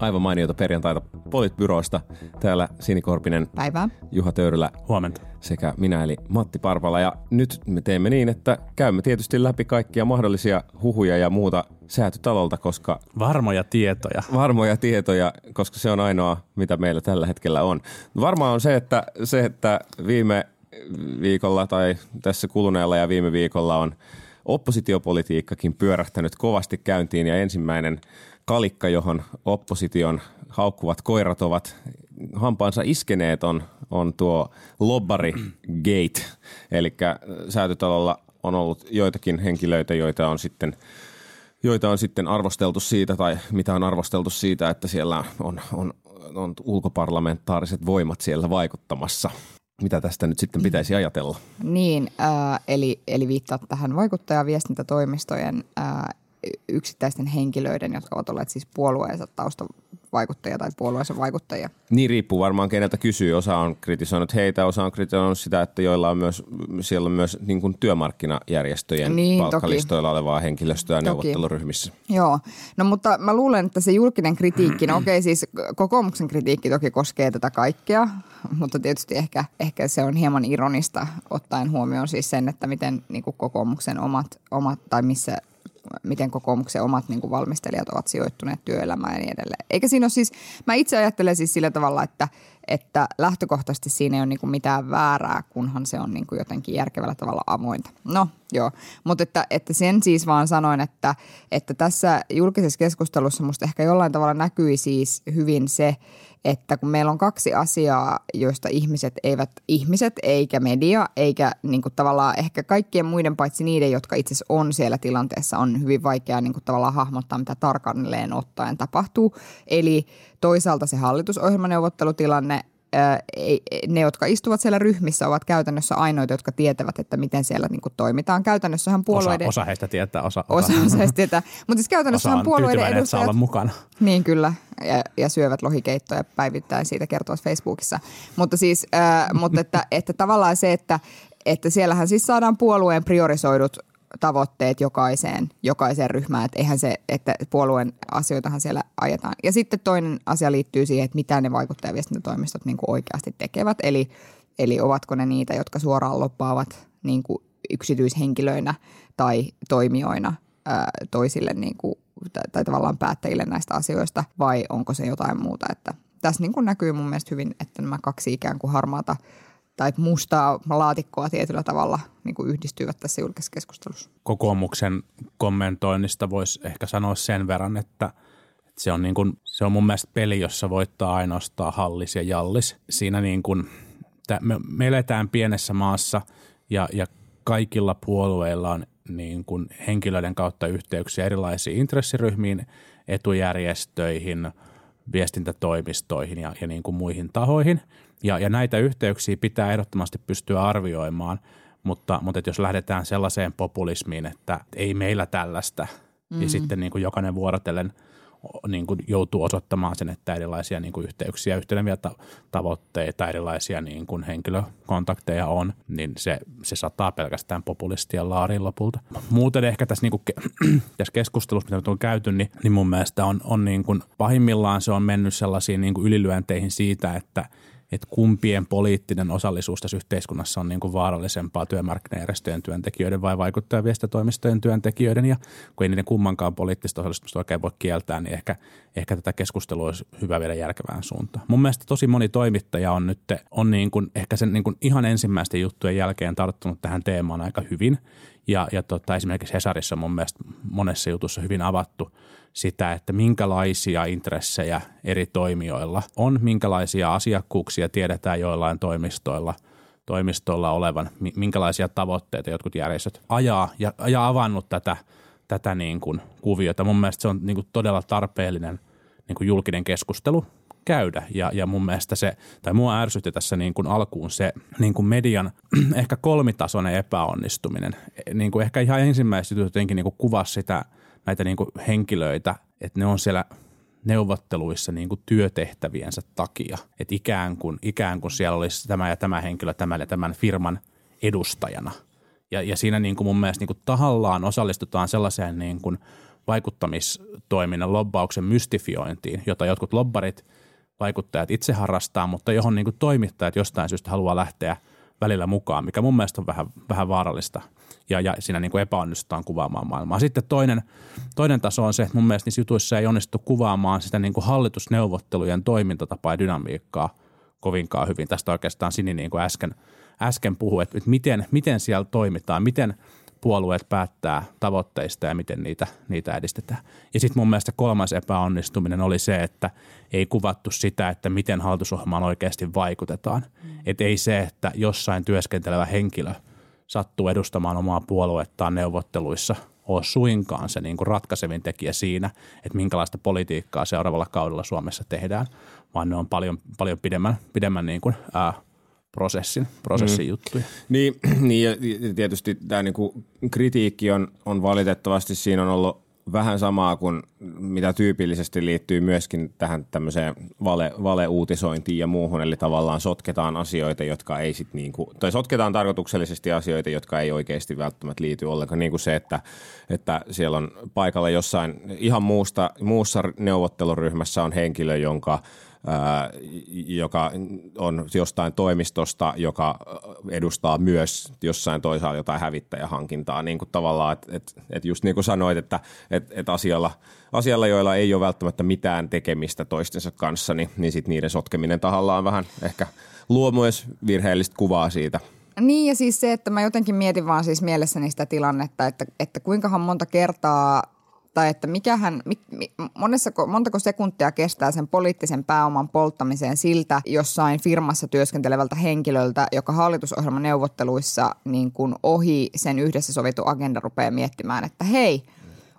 Aivan mainiota perjantaita Politbyrosta. Täällä Sinikorpinen, Päivää. Juha Töyrylä Huomenta. sekä minä eli Matti Parpala. Ja nyt me teemme niin, että käymme tietysti läpi kaikkia mahdollisia huhuja ja muuta säätytalolta, koska Varmoja tietoja. varmoja tietoja, koska se on ainoa, mitä meillä tällä hetkellä on. Varmaan on se, että, se, että viime viikolla tai tässä kuluneella ja viime viikolla on oppositiopolitiikkakin pyörähtänyt kovasti käyntiin ja ensimmäinen kalikka, johon opposition haukkuvat koirat ovat hampaansa iskeneet on, on tuo lobbari gate. Eli säätytalolla on ollut joitakin henkilöitä, joita on sitten joita on sitten arvosteltu siitä, tai mitä on arvosteltu siitä, että siellä on, on, on ulkoparlamentaariset voimat siellä vaikuttamassa. Mitä tästä nyt sitten pitäisi ajatella? Niin, äh, eli, eli viittaat tähän vaikuttajaviestintätoimistojen äh, yksittäisten henkilöiden, jotka ovat olleet siis puolueensa taustavaikuttajia tai puolueensa vaikuttajia. Niin riippuu varmaan keneltä kysyy. Osa on kritisoinut heitä, osa on kritisoinut sitä, että joilla on myös, siellä on myös niin kuin työmarkkinajärjestöjen Niin, niin, toki. palkkalistoilla olevaa henkilöstöä Toki. neuvotteluryhmissä. Joo, no mutta mä luulen, että se julkinen kritiikki, no okei siis kokoomuksen kritiikki toki koskee tätä kaikkea, mutta tietysti ehkä, ehkä se on hieman ironista ottaen huomioon siis sen, että miten niin kuin kokoomuksen omat, omat tai missä miten kokoomuksen omat niin kuin valmistelijat ovat sijoittuneet työelämään ja niin edelleen. Eikä siinä ole siis, mä itse ajattelen siis sillä tavalla, että, että lähtökohtaisesti siinä ei ole niin kuin mitään väärää, kunhan se on niin kuin jotenkin järkevällä tavalla avointa. No joo, mutta että, että sen siis vaan sanoin, että, että tässä julkisessa keskustelussa musta ehkä jollain tavalla näkyi siis hyvin se, että kun meillä on kaksi asiaa, joista ihmiset eivät, ihmiset eikä media, eikä niin kuin tavallaan ehkä kaikkien muiden paitsi niiden, jotka itse asiassa on siellä tilanteessa, on hyvin vaikea niin kuin tavallaan hahmottaa, mitä tarkalleen ottaen tapahtuu. Eli toisaalta se hallitusohjelmaneuvottelutilanne, ää, ei- ne, jotka istuvat siellä ryhmissä, ovat käytännössä ainoita, jotka tietävät, että miten siellä niin kuin toimitaan. Käytännössähän Osa, puolueiden... osa heistä tietää, osa, Osa, osa heistä tietää. Mutta siis osa käytännössähän on puolueiden tyytyväinen, että saa edustajat... olla mukana. Niin kyllä, ja, ja syövät lohikeittoja päivittäin siitä kertovat Facebookissa. Mutta siis, äh, mutta että, että tavallaan se, että, että siellähän siis saadaan puolueen priorisoidut tavoitteet jokaiseen, jokaiseen ryhmään. Että eihän se, että puolueen asioitahan siellä ajetaan. Ja sitten toinen asia liittyy siihen, että mitä ne vaikuttajaviestintätoimistot niin kuin oikeasti tekevät. Eli, eli ovatko ne niitä, jotka suoraan loppaavat niin kuin yksityishenkilöinä tai toimijoina ää, toisille niin kuin, tai, tai tavallaan päättäjille näistä asioista vai onko se jotain muuta. Että tässä niin kuin näkyy mun mielestä hyvin, että nämä kaksi ikään kuin harmaata tai mustaa laatikkoa tietyllä tavalla niin kuin yhdistyvät tässä julkisessa keskustelussa. Kokoomuksen kommentoinnista voisi ehkä sanoa sen verran, että se on, niin kuin, se on mun mielestä peli, jossa voittaa ainoastaan hallis ja jallis. Siinä niin kuin, me, me eletään pienessä maassa ja, ja kaikilla puolueilla on niin kuin henkilöiden kautta yhteyksiä erilaisiin intressiryhmiin, etujärjestöihin, viestintätoimistoihin ja, ja niin kuin muihin tahoihin. Ja, ja näitä yhteyksiä pitää ehdottomasti pystyä arvioimaan, mutta, mutta että jos lähdetään sellaiseen populismiin, että ei meillä tällaista, mm. ja sitten niin kuin jokainen vuorotellen niin kuin joutuu osoittamaan sen, että erilaisia niin kuin yhteyksiä, yhteneviä ta- tavoitteita, erilaisia niin kuin henkilökontakteja on, niin se, se sataa pelkästään populistien laariin lopulta. Muuten ehkä tässä, niin kuin, ke- tässä keskustelussa, mitä nyt on käyty, niin, niin mun mielestä on, on niin kuin, pahimmillaan se on mennyt sellaisiin niin kuin ylilyönteihin siitä, että että kumpien poliittinen osallisuus tässä yhteiskunnassa on niin kuin vaarallisempaa työmarkkinajärjestöjen työntekijöiden vai vaikuttajaviestintätoimistojen työntekijöiden. Ja kun ei niiden kummankaan poliittista osallistumista oikein voi kieltää, niin ehkä, ehkä tätä keskustelua olisi hyvä viedä järkevään suuntaan. Mun mielestä tosi moni toimittaja on nyt on niin kuin ehkä sen niin kuin ihan ensimmäisten juttujen jälkeen tarttunut tähän teemaan aika hyvin. Ja, ja tota, esimerkiksi Hesarissa mun mielestä monessa jutussa hyvin avattu sitä, että minkälaisia intressejä eri toimijoilla on, minkälaisia asiakkuuksia tiedetään joillain toimistoilla, toimistolla olevan, mi- minkälaisia tavoitteita jotkut järjestöt ajaa ja, ja avannut tätä, tätä niin kuin kuviota. Mun mielestä se on niin kuin todella tarpeellinen niin kuin julkinen keskustelu käydä. Ja, ja mun mielestä se, tai mua ärsytti tässä niin kuin alkuun se niin kuin median ehkä kolmitasoinen epäonnistuminen. Niin kuin ehkä ihan ensimmäiset jotenkin niin kuin kuvasi sitä, näitä niin kuin henkilöitä että ne on siellä neuvotteluissa niin kuin työtehtäviensä takia. Että ikään kuin, ikään kuin siellä olisi tämä ja tämä henkilö tämän ja tämän firman edustajana. Ja, ja siinä niin kuin mun mielestä niin kuin tahallaan osallistutaan sellaiseen niin kuin vaikuttamistoiminnan lobbauksen mystifiointiin, jota jotkut lobbarit, vaikuttajat itse harrastaa, mutta johon niin kuin toimittajat jostain syystä haluaa lähteä välillä mukaan, mikä mun mielestä on vähän, vähän vaarallista ja, ja siinä niin kuin epäonnistutaan kuvaamaan maailmaa. Sitten toinen, toinen taso on se, että mun mielestä niissä jutuissa ei onnistu kuvaamaan sitä niin kuin hallitusneuvottelujen toimintatapaa ja dynamiikkaa kovinkaan hyvin. Tästä oikeastaan Sini niin kuin äsken, äsken puhui, että, että miten, miten siellä toimitaan, miten puolueet päättää tavoitteista ja miten niitä, niitä edistetään. Ja sitten mun mielestä kolmas epäonnistuminen oli se, että ei kuvattu sitä, että miten hallitusohjelmaan oikeasti vaikutetaan. Mm. Että ei se, että jossain työskentelevä henkilö – sattuu edustamaan omaa puoluettaan neuvotteluissa ole suinkaan se niin kuin ratkaisevin tekijä siinä, että minkälaista politiikkaa seuraavalla kaudella Suomessa tehdään, vaan ne on paljon, paljon pidemmän, pidemmän niin kuin, ää, prosessin, prosessin mm. juttuja. Niin, niin ja tietysti tämä niin kuin kritiikki on, on valitettavasti, siinä on ollut vähän samaa kuin mitä tyypillisesti liittyy myöskin tähän tämmöiseen vale, valeuutisointiin ja muuhun, eli tavallaan sotketaan asioita, jotka ei sit niinku, tai sotketaan tarkoituksellisesti asioita, jotka ei oikeasti välttämättä liity ollenkaan, niin kuin se, että, että siellä on paikalla jossain ihan muusta, muussa neuvotteluryhmässä on henkilö, jonka – joka on jostain toimistosta, joka edustaa myös jossain toisaalla jotain hävittäjähankintaa. Niin kuin tavallaan, että et, et just niin kuin sanoit, että et, et asialla, asialla, joilla ei ole välttämättä mitään tekemistä toistensa kanssa, niin, niin sit niiden sotkeminen tahallaan vähän ehkä luo myös virheellistä kuvaa siitä. Niin ja siis se, että mä jotenkin mietin vaan siis mielessäni sitä tilannetta, että, että kuinkahan monta kertaa tai että mikähän, mi, mi, monessa, montako sekuntia kestää sen poliittisen pääoman polttamiseen siltä jossain firmassa työskentelevältä henkilöltä, joka hallitusohjelman neuvotteluissa niin kuin ohi sen yhdessä sovittu agenda rupeaa miettimään, että hei,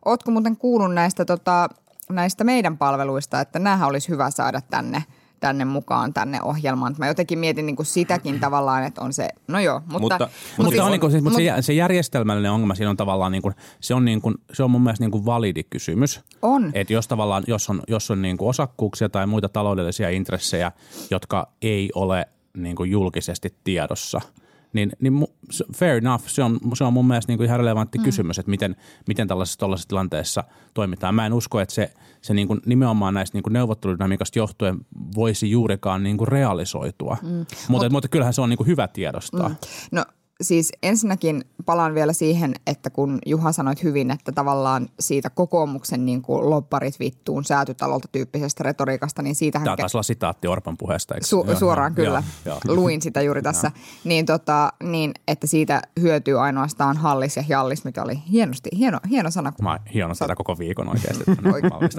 ootko muuten kuullut näistä, tota, näistä meidän palveluista, että nämähän olisi hyvä saada tänne – tänne mukaan tänne ohjelmaan. Mä jotenkin mietin niin kuin sitäkin tavallaan, että on se, no joo. Mutta, mutta, mutta, mutta, siis, on, niin kuin, siis, mutta se, se järjestelmällinen ongelma siinä on tavallaan, niin kuin, se, on niin kuin, se on mun mielestä niin kuin validi kysymys. On. Että jos tavallaan, jos on, jos on niin kuin osakkuuksia tai muita taloudellisia intressejä, jotka ei ole niin kuin julkisesti tiedossa – niin, niin fair enough, se on, se on mun mielestä niin kuin ihan relevantti mm. kysymys, että miten, miten tällaisessa, tällaisessa tilanteessa toimitaan. Mä en usko, että se, se niin kuin nimenomaan näistä niin kuin neuvotteludynamiikasta johtuen voisi juurikaan niin kuin realisoitua, mm. mutta, Mut, mutta kyllähän se on niin kuin hyvä tiedostaa. Mm. No siis ensinnäkin palaan vielä siihen, että kun Juha sanoit hyvin, että tavallaan siitä kokoomuksen niin kuin lopparit vittuun säätytalolta tyyppisestä retoriikasta, niin siitähän... Tämä taisi olla sitaatti Orpan puheesta. Eikö? Su- suoraan joo, kyllä. Joo, joo. Luin sitä juuri tässä. Niin, tota, niin, että siitä hyötyy ainoastaan hallis ja jallis, mikä oli hienosti, hieno, hieno sana. Mä hieno tätä koko viikon oikeasti.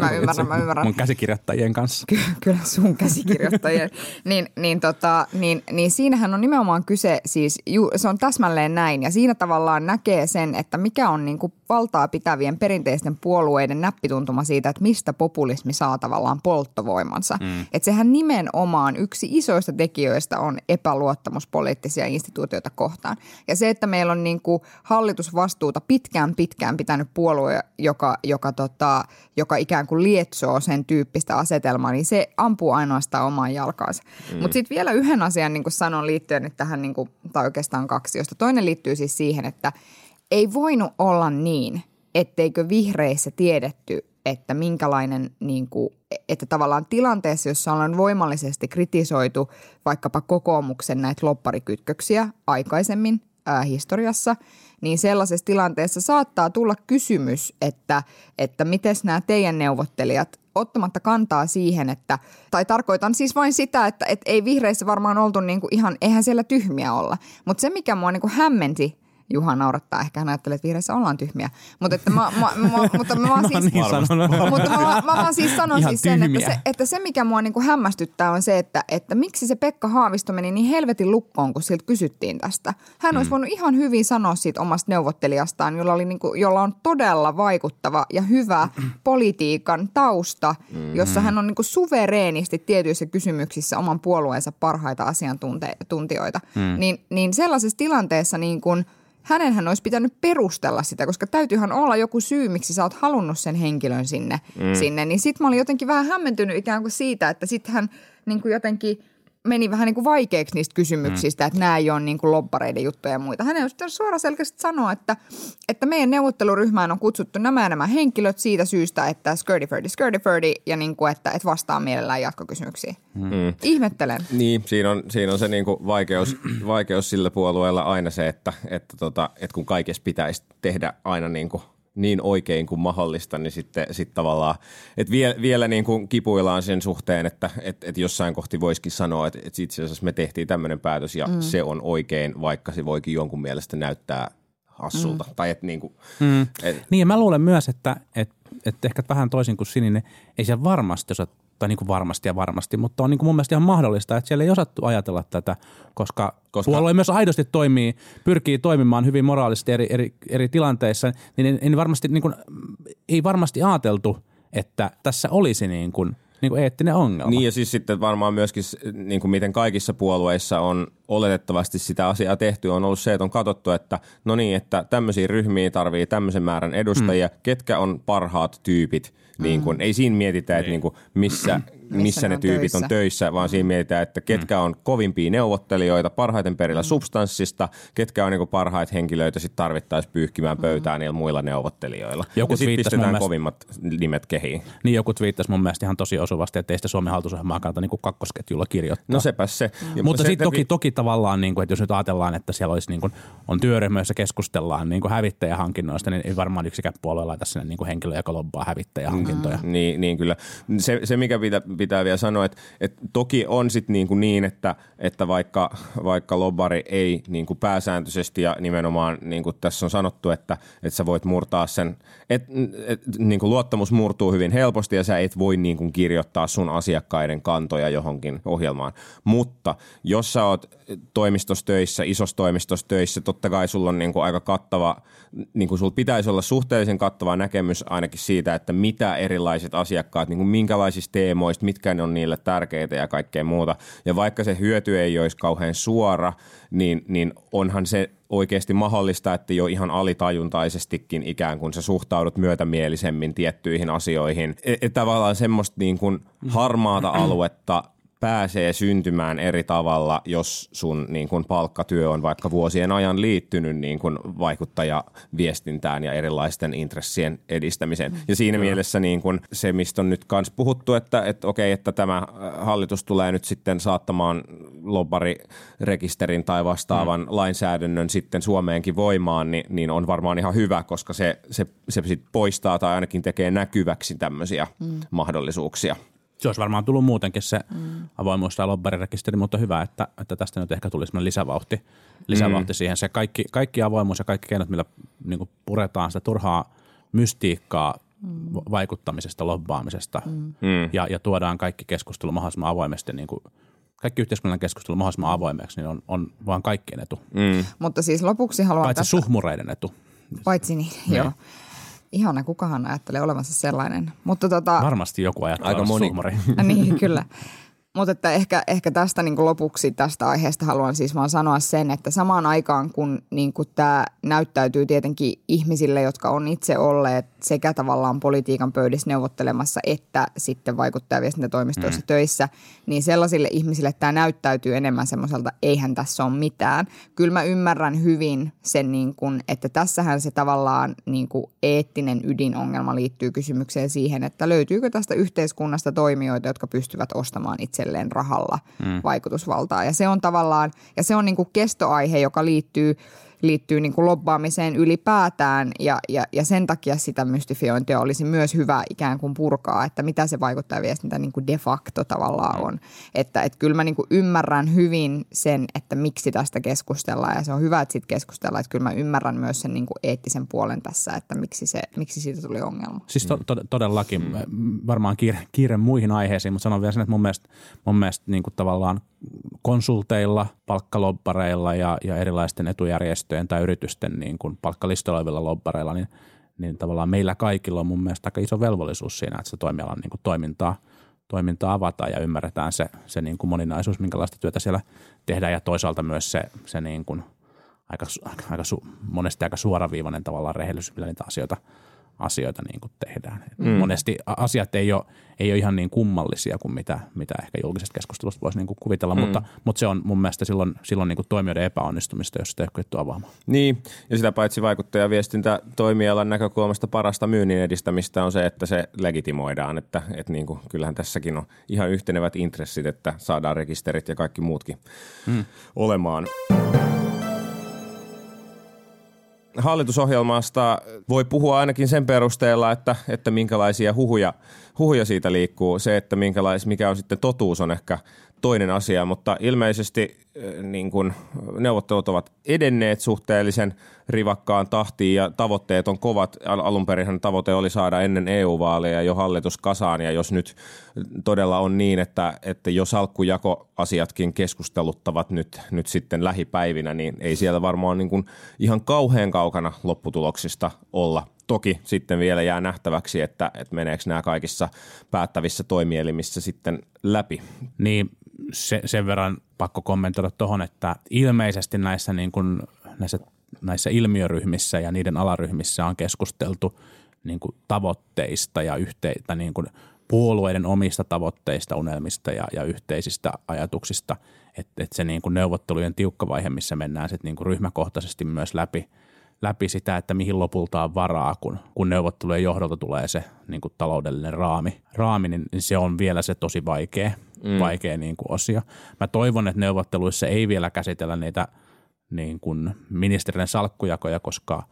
mä, ymmärrän, mä ymmärrän. Mun käsikirjoittajien kanssa. Ky- kyllä sun käsikirjoittajien. niin, niin, tota, niin, niin siinähän on nimenomaan kyse siis, ju, se on täsmälleen näin ja siinä tavallaan näkee sen, että mikä on niin kuin valtaa pitävien perinteisten puolueiden näppituntuma siitä, että mistä populismi saa tavallaan polttovoimansa. Mm. Että sehän nimenomaan yksi isoista tekijöistä on epäluottamus poliittisia instituutioita kohtaan. Ja se, että meillä on niin kuin hallitusvastuuta pitkään pitkään pitänyt puolue, joka, joka, tota, joka ikään kuin lietsoo sen tyyppistä asetelmaa, niin se ampuu ainoastaan omaan jalkaansa. Mm. Mutta sitten vielä yhden asian niin kuin sanon liittyen nyt tähän, niin kuin, tai oikeastaan kaksi, josta toinen liittyy siis siihen, että ei voinut olla niin, etteikö vihreissä tiedetty, että minkälainen, niin kuin, että tavallaan tilanteessa, jossa ollaan voimallisesti kritisoitu vaikkapa kokoomuksen näitä lopparikytköksiä aikaisemmin ää, historiassa, niin sellaisessa tilanteessa saattaa tulla kysymys, että, että miten nämä teidän neuvottelijat ottamatta kantaa siihen, että, tai tarkoitan siis vain sitä, että, että ei vihreissä varmaan oltu kuin ihan, eihän siellä tyhmiä olla. Mutta se, mikä mua niin kuin hämmenti Juha naurattaa. Ehkä hän ajattelee, että vihreissä ollaan tyhmiä. Mutta, että mä, mä, mä, mutta mä vaan siis, niin mutta mä, mä, mä vaan siis sanon siis sen, että se, että se mikä mua niin kuin hämmästyttää on se, että, että miksi se Pekka Haavisto meni niin helvetin lukkoon, kun siltä kysyttiin tästä. Hän mm. olisi voinut ihan hyvin sanoa siitä omasta neuvottelijastaan, jolla, oli niin kuin, jolla on todella vaikuttava ja hyvä politiikan tausta, mm. jossa hän on niin kuin suvereenisti tietyissä kysymyksissä oman puolueensa parhaita asiantuntijoita. Mm. Niin, niin sellaisessa tilanteessa niin kuin – hänenhän olisi pitänyt perustella sitä, koska täytyyhän olla joku syy, miksi sä oot halunnut sen henkilön sinne. Mm. sinne. Niin sit mä olin jotenkin vähän hämmentynyt ikään kuin siitä, että sitten hän niin kuin jotenkin – meni vähän niin kuin vaikeaksi niistä kysymyksistä, mm. että nämä ei ole niin kuin lobbareiden juttuja ja muita. Pitänyt suoraan selkeästi sanoa, että, että meidän neuvotteluryhmään on kutsuttu nämä ja nämä henkilöt siitä syystä, että skirty ferdy, skirty ferdy ja niin kuin, että, että vastaa mielellään jatkokysymyksiin. Mm. Ihmettelen. Niin, siinä on, siinä on se niin kuin vaikeus, vaikeus sillä puolueella aina se, että, että, tota, että kun kaikessa pitäisi tehdä aina niin kuin niin oikein kuin mahdollista, niin sitten sit tavallaan, että vie, vielä niin kuin kipuillaan sen suhteen, että et, et jossain kohti voisikin sanoa, että et itse asiassa me tehtiin tämmöinen päätös ja mm. se on oikein, vaikka se voikin jonkun mielestä näyttää hassulta. Mm. Tai et niin, kuin, mm. et, niin ja mä luulen myös, että et, et ehkä vähän toisin kuin Sininen, ei se varmasti osaa tai niin kuin varmasti ja varmasti, mutta on niin kuin mun mielestä ihan mahdollista, että siellä ei osattu ajatella tätä, koska, koska puolue myös aidosti toimii, pyrkii toimimaan hyvin moraalisesti eri, eri, eri tilanteissa, niin en, en varmasti, niin kuin, ei varmasti ajateltu, että tässä olisi niin kuin, niin kuin eettinen ongelma. Niin ja siis sitten varmaan myöskin, niin kuin miten kaikissa puolueissa on oletettavasti sitä asiaa tehty, on ollut se, että on katsottu, että no niin, että tämmöisiä ryhmiä tarvii tämmöisen määrän edustajia, mm. ketkä on parhaat tyypit – niin kuin, mm. Ei siinä mietitä, että niin kuin, missä missä, missä ne, ne tyypit töissä. on töissä, vaan siinä mietitään, että ketkä on kovimpia neuvottelijoita, parhaiten perillä mm. substanssista, ketkä on niin parhaita henkilöitä sitten tarvittaisiin pyyhkimään pöytään mm. niillä muilla neuvottelijoilla. Joku ja sitten pistetään mielestä, kovimmat nimet kehiin. Niin joku twiittasi mun mielestä ihan tosi osuvasti, että ei sitä Suomen hallitusohjelmaa kannata niin kakkosketjulla kirjoittaa. No sepä se. Mm. Mutta sitten toki, toki tavallaan, niin kuin, että jos nyt ajatellaan, että siellä olisi niin kuin, on työryhmä, jossa keskustellaan niin kuin hävittäjähankinnoista, niin ei varmaan yksikään puolue laita sinne niin kuin henkilö, joka lobbaa hävittäjähankintoja. Mm. Niin, niin kyllä. Se, se mikä pitää, pitää vielä sanoa, että, että toki on sitten niin, kuin niin että, että vaikka, vaikka lobbari ei niin kuin pääsääntöisesti ja nimenomaan niin kuin tässä on sanottu, että, että sä voit murtaa sen, että et, niin kuin luottamus murtuu hyvin helposti ja sä et voi niin kuin kirjoittaa sun asiakkaiden kantoja johonkin ohjelmaan. Mutta jos sä oot toimistossa töissä, isossa toimistossa töissä, totta kai sulla on niin kuin aika kattava, niin kuin sulla pitäisi olla suhteellisen kattava näkemys ainakin siitä, että mitä erilaiset asiakkaat, niin kuin minkälaisista teemoista, mitkä ne on niille tärkeitä ja kaikkea muuta. Ja vaikka se hyöty ei olisi kauhean suora, niin, niin onhan se oikeasti mahdollista, että jo ihan alitajuntaisestikin ikään kuin sä suhtaudut myötämielisemmin tiettyihin asioihin. Et, et tavallaan semmoista niin kuin harmaata aluetta pääsee syntymään eri tavalla, jos sun niin kuin palkkatyö on vaikka vuosien ajan liittynyt niin kuin vaikuttajaviestintään ja erilaisten intressien edistämiseen. Ja siinä Kyllä. mielessä niin kuin se, mistä on nyt myös puhuttu, että, että okei, että tämä äh, hallitus tulee nyt sitten saattamaan lobbarirekisterin tai vastaavan mm. lainsäädännön sitten Suomeenkin voimaan, niin, niin on varmaan ihan hyvä, koska se, se, se sit poistaa tai ainakin tekee näkyväksi tämmöisiä mm. mahdollisuuksia se olisi varmaan tullut muutenkin se mm. avoimuus- tai lobbarirekisteri, mutta hyvä, että, että tästä nyt ehkä tulisi lisävauhti, lisävauhti mm. siihen. Se kaikki, kaikki avoimuus ja kaikki keinot, millä niin puretaan sitä turhaa mystiikkaa mm. vaikuttamisesta, lobbaamisesta mm. mm. ja, ja tuodaan kaikki keskustelu mahdollisimman avoimesti niin kuin kaikki yhteiskunnan keskustelu mahdollisimman avoimeksi, niin on, on vaan kaikkien etu. Mm. Mutta siis lopuksi haluan... Paitsi tästä... suhmureiden etu. Paitsi niin, niin. joo. Ihana, kukahan ajattelee olevansa sellainen. Mutta tota, Varmasti joku ajattelee Aika moni. suhmuri. niin, kyllä. Mutta että ehkä, ehkä tästä niin kuin lopuksi tästä aiheesta haluan siis vaan sanoa sen, että samaan aikaan kun niin kuin tämä näyttäytyy tietenkin ihmisille, jotka on itse olleet sekä tavallaan politiikan pöydissä neuvottelemassa että sitten vaikuttajaviestintätoimistoissa mm. töissä, niin sellaisille ihmisille tämä näyttäytyy enemmän semmoiselta, eihän tässä ole mitään. Kyllä mä ymmärrän hyvin sen, niin kuin, että tässähän se tavallaan niin kuin eettinen ydinongelma liittyy kysymykseen siihen, että löytyykö tästä yhteiskunnasta toimijoita, jotka pystyvät ostamaan itselleen rahalla mm. vaikutusvaltaa. Ja se on tavallaan, ja se on niin kuin kestoaihe, joka liittyy liittyy niin kuin lobbaamiseen ylipäätään ja, ja, ja sen takia sitä mystifiointia olisi myös hyvä ikään kuin purkaa, että mitä se vaikuttaa viestintä niin kuin de facto tavallaan on. Että et kyllä mä niin kuin ymmärrän hyvin sen, että miksi tästä keskustellaan ja se on hyvä, että siitä keskustellaan, että kyllä mä ymmärrän myös sen niin kuin eettisen puolen tässä, että miksi, se, miksi siitä tuli ongelma. Siis to, to, todellakin mm. varmaan kiire, kiire muihin aiheisiin, mutta sanon vielä sen, että mun mielestä, mun mielestä niin kuin tavallaan konsulteilla, palkkalobbareilla ja, ja erilaisten etujärjestöjen tai yritysten niin kuin palkkalistoilla olevilla lobbareilla, niin, niin tavallaan meillä kaikilla on mun mielestä aika iso velvollisuus siinä, että se toimialan niin kuin toimintaa, toimintaa avataan ja ymmärretään se, se niin kuin moninaisuus, minkälaista työtä siellä tehdään. Ja toisaalta myös se, se niin kuin aika, aika su, monesti aika suoraviivainen tavallaan rehellisyys, millä niitä asioita, asioita niin kuin tehdään. Mm. Monesti asiat ei ole, ei ole ihan niin kummallisia kuin mitä, mitä ehkä julkisesta keskustelusta voisi niin kuin kuvitella, mm. mutta, mutta se on mun mielestä silloin, silloin niin kuin toimijoiden epäonnistumista, jos sitä ei ole avaamaan. Niin, ja sitä paitsi vaikuttajaviestintä toimialan näkökulmasta parasta myynnin edistämistä on se, että se legitimoidaan, että, että niin kuin, kyllähän tässäkin on ihan yhtenevät intressit, että saadaan rekisterit ja kaikki muutkin mm. olemaan. Hallitusohjelmasta voi puhua ainakin sen perusteella, että, että minkälaisia huhuja, huhuja siitä liikkuu. Se, että minkälais, mikä on sitten totuus on ehkä toinen asia, mutta ilmeisesti eh, niin kun neuvottelut ovat edenneet suhteellisen rivakkaan tahtiin ja tavoitteet on kovat. Al- Alun perinhän tavoite oli saada ennen EU-vaaleja jo hallitus kasaan ja jos nyt todella on niin, että, että jo salkkujakoasiatkin keskusteluttavat nyt, nyt sitten lähipäivinä, niin ei siellä varmaan niin kuin ihan kauhean kaukana lopputuloksista olla. Toki sitten vielä jää nähtäväksi, että, että meneekö nämä kaikissa päättävissä toimielimissä sitten läpi. Niin se, sen verran pakko kommentoida tuohon, että ilmeisesti näissä, niin kuin, näissä, näissä ilmiöryhmissä ja niiden alaryhmissä on keskusteltu niin kuin tavoitteista ja yhteitä, niin kuin puolueiden omista tavoitteista, unelmista ja, ja yhteisistä ajatuksista. Että et se niin kuin neuvottelujen tiukka vaihe, missä mennään sitten niin kuin ryhmäkohtaisesti myös läpi, läpi sitä, että mihin lopulta on varaa, kun, kun neuvottelujen johdolta tulee se niin kuin taloudellinen raami, raami niin se on vielä se tosi vaikea, mm. vaikea niin kuin osio. Mä toivon, että neuvotteluissa ei vielä käsitellä niitä niin kuin ministerien salkkujakoja, koska,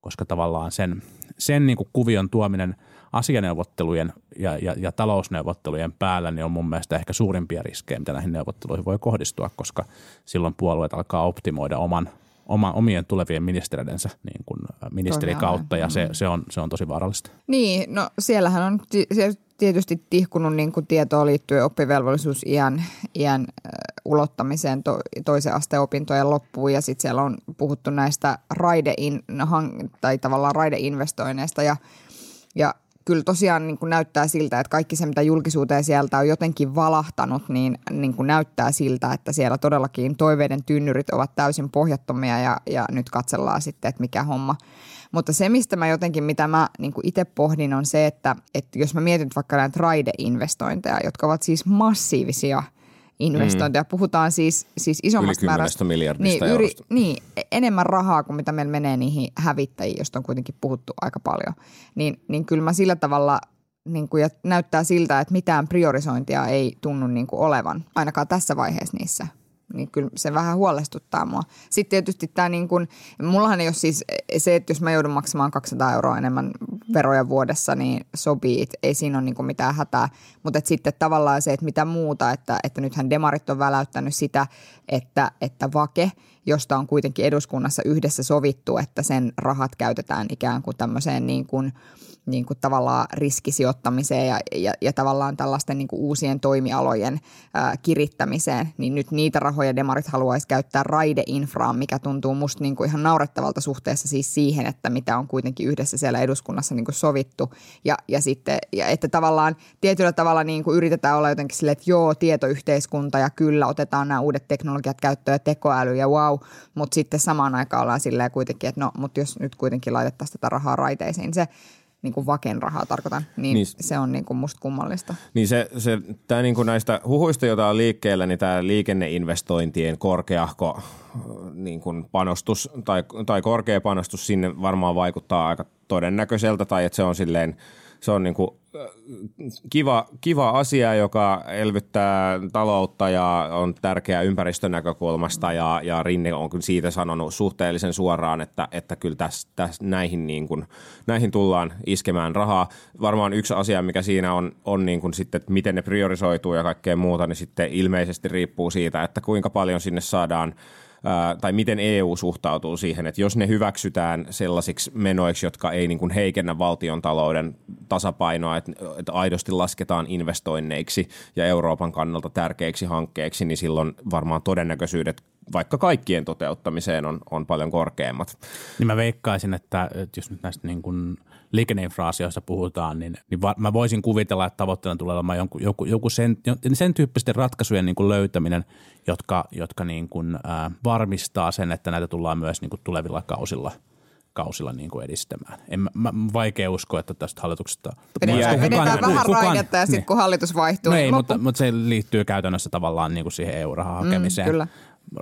koska tavallaan sen, sen niin kuin kuvion tuominen asianeuvottelujen ja, ja, ja talousneuvottelujen päällä niin on mun mielestä ehkä suurimpia riskejä, mitä näihin neuvotteluihin voi kohdistua, koska silloin puolueet alkaa optimoida oman oma, omien tulevien ministeridensä niin kuin ministerikautta ja se, se, on, se on tosi vaarallista. Niin, no siellähän on siellä tietysti tihkunut niin kuin tietoa liittyen oppivelvollisuus iän, iän ulottamiseen to, toisen asteen opintojen loppuun ja sitten siellä on puhuttu näistä raidein, tai tavallaan raideinvestoinneista ja, ja kyllä tosiaan niin kuin näyttää siltä, että kaikki se, mitä julkisuuteen sieltä on jotenkin valahtanut, niin, niin kuin näyttää siltä, että siellä todellakin toiveiden tynnyrit ovat täysin pohjattomia ja, ja nyt katsellaan sitten, että mikä homma. Mutta se, mistä mä jotenkin, mitä mä niin itse pohdin, on se, että, että jos mä mietin vaikka näitä raideinvestointeja, jotka ovat siis massiivisia – investointeja. Mm. Puhutaan siis, siis isommasta määrästä. miljardista niin, yri, niin, enemmän rahaa kuin mitä meillä menee niihin hävittäjiin, joista on kuitenkin puhuttu aika paljon. Niin, niin kyllä mä sillä tavalla niin kuin, ja näyttää siltä, että mitään priorisointia ei tunnu niin kuin olevan, ainakaan tässä vaiheessa niissä niin kyllä se vähän huolestuttaa mua. Sitten tietysti tämä niin kuin, mullahan ei ole siis se, että jos mä joudun maksamaan 200 euroa enemmän veroja vuodessa, niin sopii, ei siinä ole niin kuin mitään hätää. Mutta sitten tavallaan se, että mitä muuta, että, että nythän demarit on väläyttänyt sitä, että, että vake, josta on kuitenkin eduskunnassa yhdessä sovittu, että sen rahat käytetään ikään kuin tämmöiseen niin kuin – niin kuin tavallaan riskisijoittamiseen ja, ja, ja tavallaan tällaisten niin kuin uusien toimialojen ää, kirittämiseen, niin nyt niitä rahoja demarit haluaisi käyttää raideinfraan, mikä tuntuu musta niin kuin ihan naurettavalta suhteessa siis siihen, että mitä on kuitenkin yhdessä siellä eduskunnassa niin kuin sovittu. Ja, ja sitten, ja että tavallaan tietyllä tavalla niin kuin yritetään olla jotenkin silleen, että joo, tietoyhteiskunta ja kyllä otetaan nämä uudet teknologiat käyttöön ja tekoäly ja wow, mutta sitten samaan aikaan ollaan silleen kuitenkin, että no, mutta jos nyt kuitenkin laitettaisiin tätä rahaa raiteisiin, se niin kuin vaken rahaa tarkoitan, niin, niin se on niin kuin musta kummallista. Niin se, se tämä niin kuin näistä huhuista, joita on liikkeellä, niin tämä liikenneinvestointien korkeahko niin kuin panostus tai, tai korkea panostus sinne varmaan vaikuttaa aika todennäköiseltä tai että se on silleen – se on niin kuin kiva, kiva asia, joka elvyttää taloutta ja on tärkeä ympäristön näkökulmasta ja, ja Rinne on kyllä siitä sanonut suhteellisen suoraan, että, että kyllä tässä, tässä näihin, niin kuin, näihin tullaan iskemään rahaa. Varmaan yksi asia, mikä siinä on, on niin kuin sitten, että miten ne priorisoituu ja kaikkea muuta, niin sitten ilmeisesti riippuu siitä, että kuinka paljon sinne saadaan – tai miten EU suhtautuu siihen, että jos ne hyväksytään sellaisiksi menoiksi, jotka ei niin kuin heikennä valtion talouden tasapainoa, että, aidosti lasketaan investoinneiksi ja Euroopan kannalta tärkeiksi hankkeiksi, niin silloin varmaan todennäköisyydet vaikka kaikkien toteuttamiseen on, on paljon korkeammat. Niin mä veikkaisin, että, että jos nyt näistä niin kuin liikenneinfra-asioista puhutaan, niin, niin va, mä voisin kuvitella, että tavoitteena tulee olemaan joku, joku, joku sen, sen tyyppisten ratkaisujen niin kuin löytäminen, jotka, jotka niin kuin, ää, varmistaa sen, että näitä tullaan myös niin kuin tulevilla kausilla – kausilla niin kuin edistämään. En, mä, mä, vaikea uskoa, että tästä hallituksesta... Vedetään, vedetään vähän kukaan, raiketta ja sitten niin. kun hallitus vaihtuu. No ei, mutta, mutta, se liittyy käytännössä tavallaan niin kuin siihen EU-rahan hakemiseen. Mm, kyllä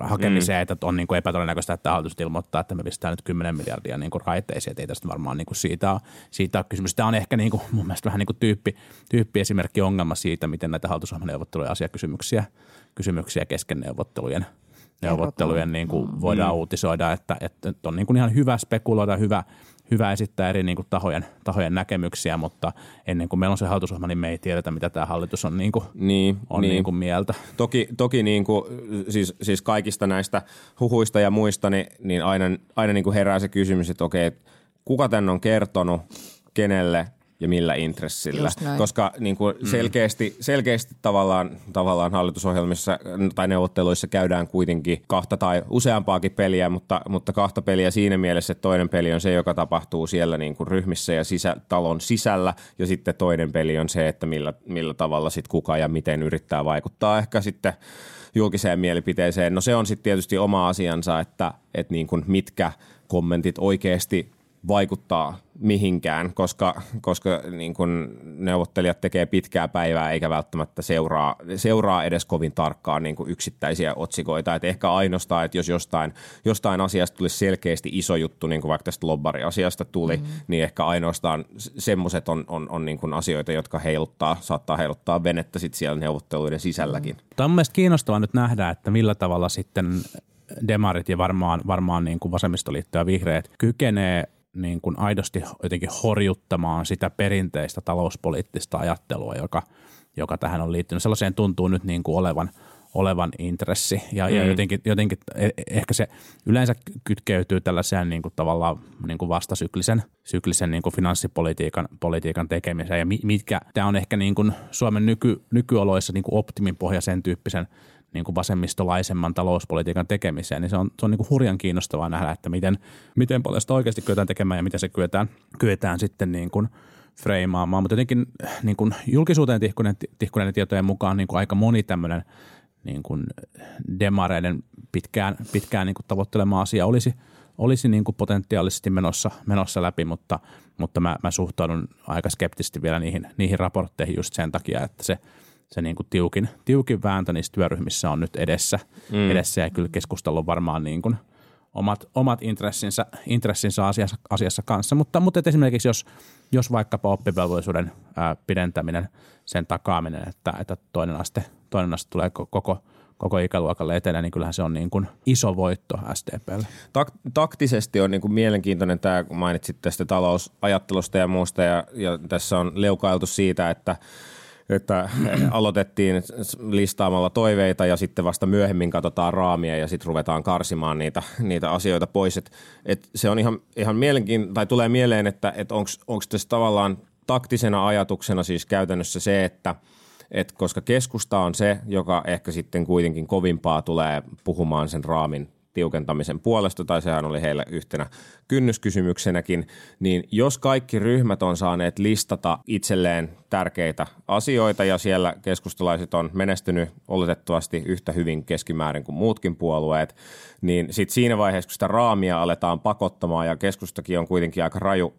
hakemiseen, mm. että on niin kuin epätodennäköistä, että hallitus ilmoittaa, että me pistää nyt 10 miljardia niin kuin raiteisiin, että ei tästä varmaan niin kuin siitä, ole, siitä ole kysymys. Tämä on ehkä niin kuin, mun mielestä vähän niin kuin tyyppi, tyyppi esimerkki ongelma siitä, miten näitä hallitusohjelmaneuvotteluja asiakysymyksiä kysymyksiä kesken neuvottelujen – neuvottelujen niin kuin voidaan mm. uutisoida, että, että on niin kuin ihan hyvä spekuloida, hyvä, hyvä esittää eri niin kuin tahojen, tahojen näkemyksiä, mutta ennen kuin meillä on se hallitusohjelma, niin me ei tiedetä, mitä tämä hallitus on, niin kuin, niin, on niin. Niin kuin mieltä. Toki, toki niin kuin, siis, siis kaikista näistä huhuista ja muista, niin, niin aina, aina niin kuin herää se kysymys, että okei, kuka tämän on kertonut, kenelle – ja millä intressillä. Koska niin kuin mm. selkeästi, selkeästi tavallaan, tavallaan hallitusohjelmissa tai neuvotteluissa käydään kuitenkin kahta tai useampaakin peliä, mutta, mutta kahta peliä siinä mielessä, että toinen peli on se, joka tapahtuu siellä niin kuin ryhmissä ja sisä, talon sisällä ja sitten toinen peli on se, että millä, millä tavalla sitten kuka ja miten yrittää vaikuttaa ehkä sitten julkiseen mielipiteeseen. No se on sitten tietysti oma asiansa, että, että niin kuin mitkä kommentit oikeasti vaikuttaa mihinkään, koska, koska niin kun neuvottelijat tekee pitkää päivää eikä välttämättä seuraa, seuraa edes kovin tarkkaan niin yksittäisiä otsikoita. Et ehkä ainoastaan, että jos jostain, jostain asiasta tulisi selkeästi iso juttu, niin kuin vaikka tästä lobbariasiasta tuli, mm. niin ehkä ainoastaan semmoiset on, on, on niin asioita, jotka heiluttaa, saattaa heiluttaa venettä sit siellä neuvotteluiden sisälläkin. Mm. Tämä on mielestäni kiinnostavaa nyt nähdä, että millä tavalla sitten demarit ja varmaan, varmaan niin kuin vasemmistoliitto ja vihreät kykenee niin kuin aidosti jotenkin horjuttamaan sitä perinteistä talouspoliittista ajattelua, joka, joka tähän on liittynyt. Sellaiseen tuntuu nyt niin kuin olevan, olevan intressi ja, mm. ja jotenkin, jotenkin e, ehkä se yleensä kytkeytyy tällaiseen niin kuin tavallaan niin kuin vastasyklisen syklisen niin kuin finanssipolitiikan politiikan tekemiseen ja mitkä, tämä on ehkä niin kuin Suomen nyky, nykyoloissa niin kuin optimin pohja sen tyyppisen – niin kuin vasemmistolaisemman talouspolitiikan tekemiseen, niin se on, se on niin kuin hurjan kiinnostavaa nähdä, että miten, miten paljon sitä oikeasti kyetään tekemään ja miten se kyetään, kyetään sitten niin kuin freimaamaan. Mutta jotenkin niin kuin julkisuuteen tihkuneiden, tietojen mukaan niin kuin aika moni tämmöinen niin kuin demareiden pitkään, pitkään niin kuin tavoittelema asia olisi, olisi niin kuin potentiaalisesti menossa, menossa läpi, mutta, mutta mä, mä suhtaudun aika skeptisesti vielä niihin, niihin raportteihin just sen takia, että se – se niin kuin tiukin, tiukin vääntö niissä työryhmissä on nyt edessä, mm. edessä ja kyllä keskustelu on varmaan niin kuin omat, omat intressinsä, intressinsä asiassa, asiassa kanssa. Mutta, mutta esimerkiksi jos, jos vaikkapa oppivelvollisuuden ää, pidentäminen, sen takaaminen, että, että toinen, aste, toinen aste tulee koko, koko ikäluokalle etenee, niin kyllähän se on niin kuin iso voitto SDPlle. Tak- taktisesti on niin kuin mielenkiintoinen tämä, kun mainitsit tästä talousajattelusta ja muusta, ja, ja tässä on leukailtu siitä, että – että aloitettiin listaamalla toiveita ja sitten vasta myöhemmin katsotaan raamia ja sitten ruvetaan karsimaan niitä, niitä asioita pois. Et, et se on ihan, ihan mielenkiin, tai tulee mieleen, että et onko tässä tavallaan taktisena ajatuksena siis käytännössä se, että et koska keskusta on se, joka ehkä sitten kuitenkin kovimpaa tulee puhumaan sen raamin tiukentamisen puolesta, tai sehän oli heillä yhtenä kynnyskysymyksenäkin, niin jos kaikki ryhmät on saaneet listata itselleen tärkeitä asioita ja siellä keskustalaiset on menestynyt oletettavasti yhtä hyvin keskimäärin kuin muutkin puolueet, niin sitten siinä vaiheessa, kun sitä raamia aletaan pakottamaan ja keskustakin on kuitenkin aika raju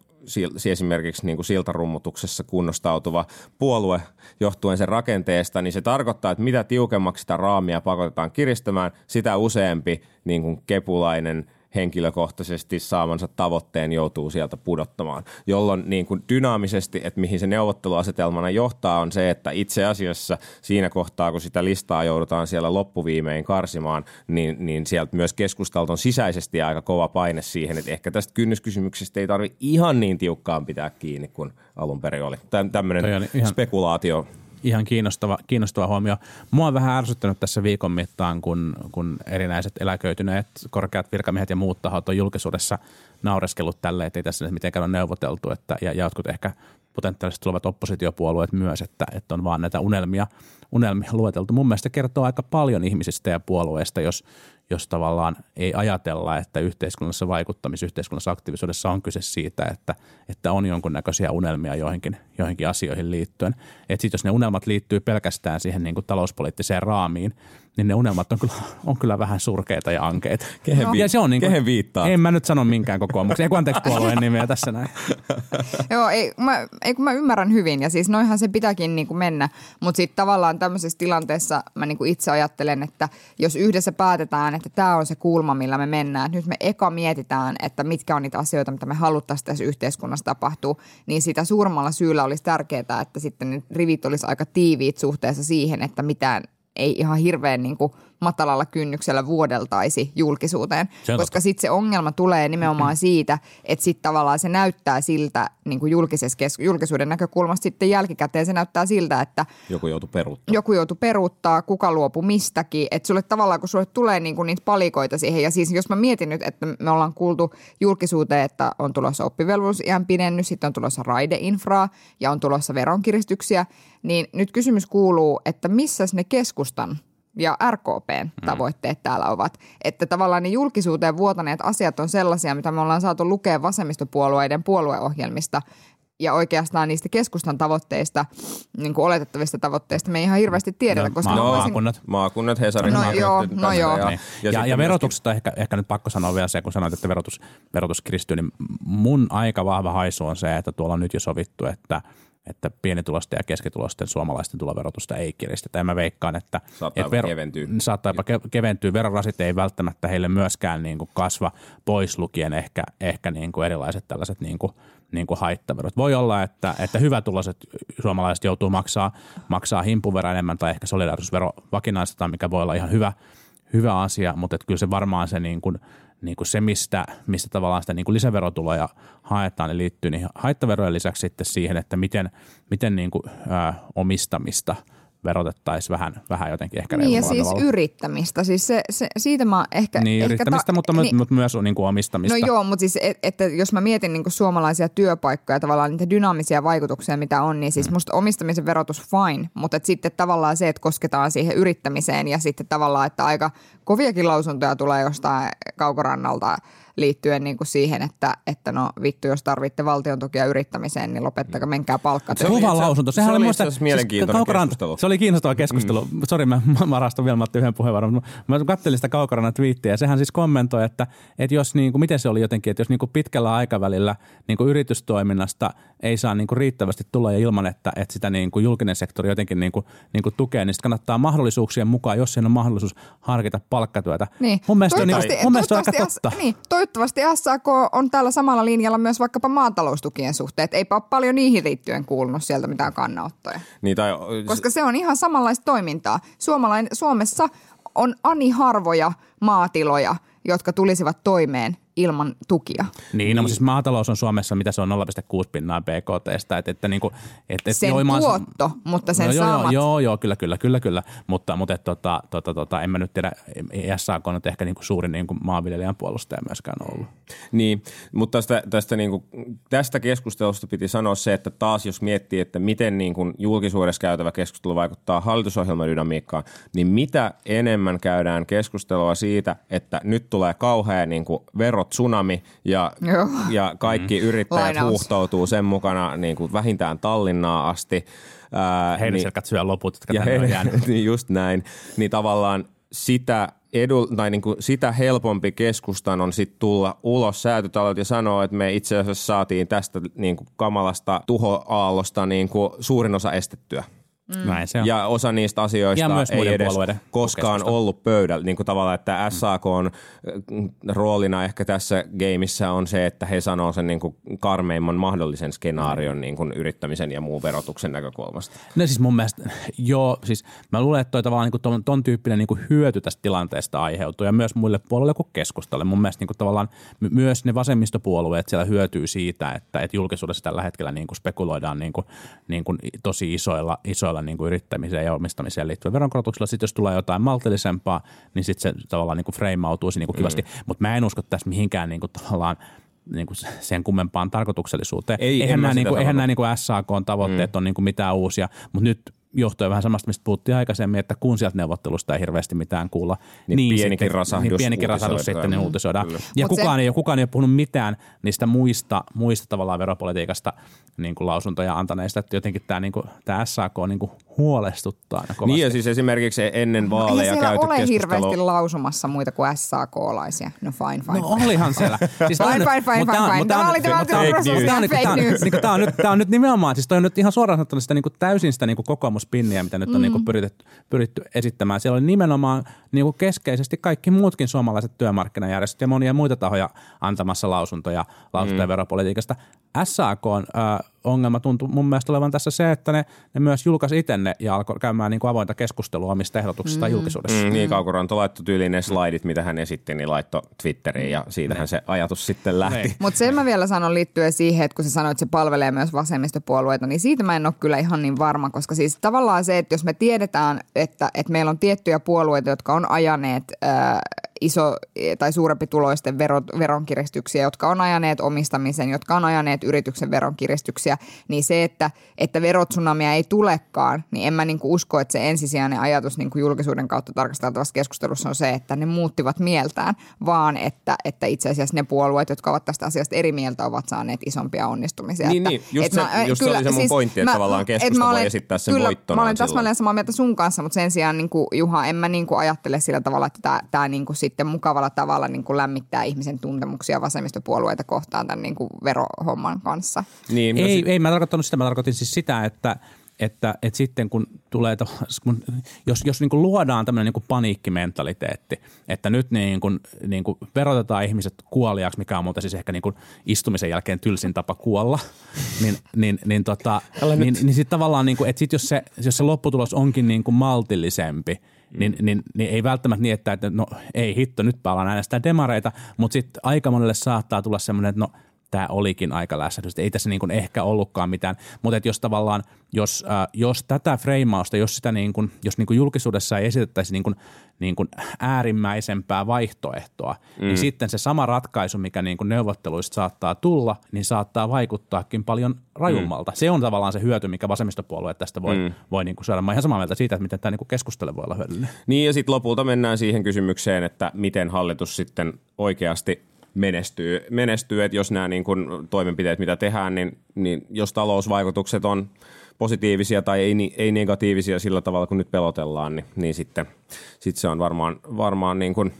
esimerkiksi niin kuin siltarummutuksessa kunnostautuva puolue johtuen sen rakenteesta, niin se tarkoittaa, että mitä tiukemmaksi sitä raamia pakotetaan kiristämään, sitä useampi niin kuin kepulainen – henkilökohtaisesti saamansa tavoitteen joutuu sieltä pudottamaan, jolloin niin kuin dynaamisesti, että mihin se neuvotteluasetelmana johtaa, on se, että itse asiassa siinä kohtaa, kun sitä listaa joudutaan siellä loppuviimein karsimaan, niin, niin sieltä myös keskustalta on sisäisesti aika kova paine siihen, että ehkä tästä kynnyskysymyksestä ei tarvitse ihan niin tiukkaan pitää kiinni kuin alun perin oli. Tämmöinen ihan... spekulaatio ihan kiinnostava, kiinnostava huomio. Mua on vähän ärsyttänyt tässä viikon mittaan, kun, kun erinäiset eläköityneet korkeat virkamiehet ja muut tahot on julkisuudessa naureskellut tälle, että ei tässä mitenkään ole neuvoteltu, että, ja, ja jotkut ehkä potentiaalisesti tulevat oppositiopuolueet myös, että, että on vaan näitä unelmia, unelmia lueteltu. Mun mielestä kertoo aika paljon ihmisistä ja puolueista, jos, jos tavallaan ei ajatella, että yhteiskunnassa vaikuttamis, yhteiskunnassa aktiivisuudessa on kyse siitä, että, että on jonkunnäköisiä unelmia joihinkin, joihinkin asioihin liittyen. Että sitten jos ne unelmat liittyy pelkästään siihen niin kuin talouspoliittiseen raamiin, niin ne unelmat on kyllä, on kyllä vähän surkeita ja ankeita. Kehen vi- ja se on niin kuin, kehen viittaa? En mä nyt sano minkään kokoomuksen, ei kun anteeksi puolueen nimeä tässä näin. Joo, ei, mä, ei kun mä ymmärrän hyvin ja siis noinhan se pitääkin niin kuin mennä, mutta sitten tavallaan tämmöisessä tilanteessa mä niin kuin itse ajattelen, että jos yhdessä päätetään, että tämä on se kulma, millä me mennään, että nyt me eka mietitään, että mitkä on niitä asioita, mitä me haluttaisiin tässä yhteiskunnassa tapahtuu, niin sitä suuremmalla syyllä olisi tärkeää, että sitten ne rivit olisi aika tiiviit suhteessa siihen, että mitään ei ihan hirveän niin kuin matalalla kynnyksellä vuodeltaisi julkisuuteen. Se on koska sitten se ongelma tulee nimenomaan siitä, että sitten tavallaan se näyttää siltä niin kuin julkisessa kes- julkisuuden näkökulmasta sitten jälkikäteen se näyttää siltä, että Joku joutui peruuttamaan. joku joutuu peruuttaa, kuka luopu mistäkin. Että sulle tavallaan, kun sulle tulee niinku niitä palikoita siihen. Ja siis jos mä mietin nyt, että me ollaan kuultu julkisuuteen, että on tulossa oppivelvollisuusiän pidennys, sitten on tulossa raideinfraa ja on tulossa veronkiristyksiä, niin nyt kysymys kuuluu, että missä ne keskustan ja RKPn tavoitteet täällä ovat. Että tavallaan ne julkisuuteen vuotaneet asiat on sellaisia, mitä me ollaan saatu lukea vasemmistopuolueiden puolueohjelmista ja oikeastaan niistä keskustan tavoitteista, niin kuin oletettavista tavoitteista, me ei ihan hirveästi tiedetä, No, koska ma- mä voisin, maakunnat. Maakunnat, Hesarin No maakunnat joo, no joo. Ja, Niin. ja, Ja, ja, ja myöskin- verotuksesta ehkä, ehkä nyt pakko sanoa vielä se, kun sanoit, että verotus, verotus kiristyy, niin mun aika vahva haisu on se, että tuolla on nyt jo sovittu, että että pienitulosten ja keskitulosten suomalaisten tuloverotusta ei kiristetä. Ja mä veikkaan, että, Saattaa että jopa keventyä. Saattaa jopa ke- keventyä. Verorasite ei välttämättä heille myöskään niin kuin kasva pois lukien ehkä, ehkä niin kuin erilaiset tällaiset niin kuin, niin kuin haittaverot. Voi olla, että, että hyvätuloiset suomalaiset joutuu maksaa, maksaa himpuverran enemmän tai ehkä solidaarisuusvero vakinaistetaan, mikä voi olla ihan hyvä, hyvä asia, mutta että kyllä se varmaan se, niin kuin, niin kuin se mistä, mistä tavallaan sitä niin kuin lisäverotuloja haetaan, niin liittyy niihin haittaverojen lisäksi sitten siihen, että miten, miten niin kuin, ää, omistamista verotettaisiin vähän, vähän jotenkin ehkä Niin ja siis tavalla. yrittämistä. Siis se, se, siitä mä ehkä... Niin, ehkä yrittämistä, mutta, niin, mutta myös niin kuin omistamista. No joo, mutta siis, et, että jos mä mietin niin suomalaisia työpaikkoja, tavallaan niitä dynaamisia vaikutuksia, mitä on, niin siis Mm. musta omistamisen verotus fine, mutta et sitten tavallaan se, että kosketaan siihen yrittämiseen ja sitten tavallaan, että aika koviakin lausuntoja tulee jostain kaukorannalta liittyen niin kuin siihen, että, että no vittu, jos tarvitte valtion tukia yrittämiseen, niin lopettakaa, menkää Se palkkatyöhön. oli Kuva lausunto. se Sehän oli oli muista, asiassa mielenkiintoinen keskustelu. Se oli kiinnostava keskustelu. Mm. Sori, mä, mä varastan vielä Matti yhden puheenvuoron. Mä- Mä kattelin sitä Kaukorannan twiittiä ja sehän siis kommentoi, että, että jos niin kuin, miten se oli jotenkin, että jos niin kuin pitkällä aikavälillä niin kuin yritystoiminnasta ei saa niin kuin riittävästi tulla ja ilman, että, että sitä niin kuin julkinen sektori jotenkin niin kuin, niin kuin tukee, niin sitten kannattaa mahdollisuuksien mukaan, jos siinä on mahdollisuus harkita palkkatyötä. Niin. Mun mielestä, on, niin, mun mielestä on aika totta. Niin, toivottavasti SAK on tällä samalla linjalla myös vaikkapa maataloustukien suhteen. Et Eipä ole paljon niihin liittyen kuulunut sieltä mitään kannanottoja. Niin, tai, Koska se on ihan samanlaista toimintaa. Suomalain, Suomessa on ani harvoja maatiloja, jotka tulisivat toimeen ilman tukia. Niin, no, siis maatalous on Suomessa, mitä se on 0,6 pinnaa BKTstä. Että, että, niin kuin, että, että Sen joo, mä tuotto, mutta sen no, joo, saamat. Joo, joo, kyllä, kyllä, kyllä, kyllä. Mutta, mutta et, tota, tota, tota, en mä nyt tiedä, SAK on nyt ehkä niin kuin suurin niin kuin maanviljelijän puolustaja myöskään ollut. Niin, mutta tästä, tästä, niin kuin, tästä keskustelusta piti sanoa se, että taas jos miettii, että miten niin kuin julkisuudessa käytävä keskustelu vaikuttaa hallitusohjelman dynamiikkaan, niin mitä enemmän käydään keskustelua siitä, että nyt tulee kauhea niin kuin verotsunami ja, Joo. ja kaikki yrittäjät Lainaus. huuhtoutuu sen mukana niin kuin vähintään Tallinnaa asti. Ää, Heinäselkät syö loput, jotka ja tänne on jäänyt. niin just näin, niin tavallaan sitä, edu, tai niin kuin sitä helpompi keskustan on sitten tulla ulos säätötalot ja sanoa, että me itse asiassa saatiin tästä niin kuin kamalasta tuhoaallosta niin kuin suurin osa estettyä. Mm. Näin se on. Ja osa niistä asioista Ja myös ei edes koskaan ollut pöydällä. Niin kuin tavallaan, että SAK on mm, roolina ehkä tässä gameissa on se, että he sanoo sen niin kuin karmeimman mahdollisen skenaarion niin kuin yrittämisen ja muun verotuksen näkökulmasta. No siis mun mielestä, joo, siis mä luulen, että toi tavallaan niin kuin ton, ton tyyppinen niin kuin hyöty tästä tilanteesta aiheutuu ja myös muille puolelle kuin keskustalle. Mun mielestä niin kuin tavallaan my- myös ne vasemmistopuolueet siellä hyötyy siitä, että, että julkisuudessa tällä hetkellä niin kuin spekuloidaan niin kuin, niin kuin tosi isoilla, isoilla niin kuin yrittämiseen ja omistamiseen liittyvillä veronkorotuksilla. Sitten jos tulee jotain maltillisempaa, niin sitten se tavallaan niin kuin freimautuisi niin kuin kivasti. Mm. Mutta mä en usko tässä mihinkään niin kuin tavallaan niin kuin sen kummempaan tarkoituksellisuuteen. Ei, eihän mä nämä, niin kuin, eihän nämä niin kuin SAK tavoitteet mm. on niin kuin mitään uusia, mutta nyt johtuen vähän samasta, mistä puhuttiin aikaisemmin, että kun sieltä neuvottelusta ei hirveästi mitään kuulla, Niin pienikin sitten, rasahdus niin pienikin rasahdus sitten niin uutisoidaan. Kyllä. Ja Mut kukaan, se- ei, ole- kukaan ei ole puhunut mitään niistä muista, muista tavallaan veropolitiikasta niin kuin lausuntoja antaneista, että jotenkin tämä, niin kuin, tämä SAK niin kuin huolestuttaa aina kovasti. Niin ja siis esimerkiksi ennen vaaleja Ei siellä käyty ole keskustelu. hirveästi lausumassa muita kuin SAK-laisia. No fine, fine. No olihan siellä. Siis Fine, fine, fine, fine, Tämä on- oli tämä Fake news. on niinku- on- nyt- tää on nyt nimenomaan, siis toi on nyt ihan suoraan sanottuna sitä niinku täysin sitä niinku kokoomuspinniä, mitä nyt on Mm. niinku pyritty, pyritty esittämään. Siellä oli nimenomaan niinku keskeisesti kaikki muutkin suomalaiset työmarkkinajärjestöt ja monia muita tahoja antamassa lausuntoja, lausuntoja Mm. veropolitiikasta. SAK on ongelma tuntuu mun mielestä olevan tässä se, että ne, ne myös julkaisi itse ne ja alkoi käymään niinku avointa keskustelua omista ehdotuksista Mm. julkisuudessa. Mm, niin Kaukoranto laittoi tyyliin ne slaidit, mitä hän esitti, niin laittoi Twitteriin ja siitähän se ajatus sitten lähti. Niin. Mutta sen mä vielä sanon liittyen siihen, että kun sä sanoit, että se palvelee myös vasemmistopuolueita, niin siitä mä en ole kyllä ihan niin varma, koska siis tavallaan se, että jos me tiedetään, että, että meillä on tiettyjä puolueita, jotka on ajaneet ää, iso tai suurempi tuloisten verot, veronkiristyksiä, jotka on ajaneet omistamisen, jotka on ajaneet yrityksen veronkiristyksiä, niin se, että, että verotsunamia ei tulekaan, niin en mä niinku usko, että se ensisijainen ajatus niinku julkisuuden kautta tarkasteltavassa keskustelussa on se, että ne muuttivat mieltään, vaan että, että itse asiassa ne puolueet, jotka ovat tästä asiasta eri mieltä, ovat saaneet isompia onnistumisia. Niin, että, niin. Just että se- just se oli se mun pointti, että tavallaan keskusta että mä voi olen- esittää sen kyllä, voittonaan Mä olen silloin. täsmälleen samaa mieltä sun kanssa, mutta sen sijaan niin kuin, Juha, en mä niin kuin ajattele sillä tavalla, että tämä, niin kuin sitten mukavalla tavalla niin kuin lämmittää ihmisen tuntemuksia vasemmistopuolueita kohtaan tämän niin kuin verohomman kanssa. Niin, Ei, sit- ei, mä tarkoittanut sitä. Mä tarkoitin siis sitä, että, että, että sitten kun tulee, to- kun, jos, jos niin kuin luodaan tämmöinen niin kuin paniikkimentaliteetti, että nyt niin kuin, niin kuin verotetaan ihmiset kuoliaksi, mikä on muuten siis ehkä niin kuin istumisen jälkeen tylsin tapa kuolla, niin, niin, niin, tota, niin, niin sitten tavallaan, niin kuin, että sit jos, se, jos se lopputulos onkin niin kuin maltillisempi, niin, niin, niin ei välttämättä niin, että, että no ei hitto, nyt palaan äänestää demareita, mutta sitten aika monelle saattaa tulla semmoinen, että no tämä olikin aika lässähdys. Ei tässä niin kuin ehkä ollutkaan mitään. Mutta että jos tavallaan, jos, äh, jos tätä freimausta, jos sitä niin kuin, jos niin kuin julkisuudessa ei esitettäisi niin kuin, niin kuin äärimmäisempää vaihtoehtoa, mm. niin sitten se sama ratkaisu, mikä niin kuin neuvotteluista saattaa tulla, niin saattaa vaikuttaakin paljon rajummalta. Mm. Se on tavallaan se hyöty, mikä vasemmistopuolue tästä voi, mm. voi niin kuin saada. Mä ihan samaa mieltä siitä, että miten tämä niin keskustelu voi olla hyödyllinen. Niin ja sitten lopulta mennään siihen kysymykseen, että miten hallitus sitten oikeasti menestyy. menestyy että jos nämä niin kun toimenpiteet, mitä tehdään, niin, niin jos talousvaikutukset on positiivisia tai ei, ei negatiivisia sillä tavalla, kun nyt pelotellaan, niin, niin sitten sit se on varmaan, varmaan niin kuin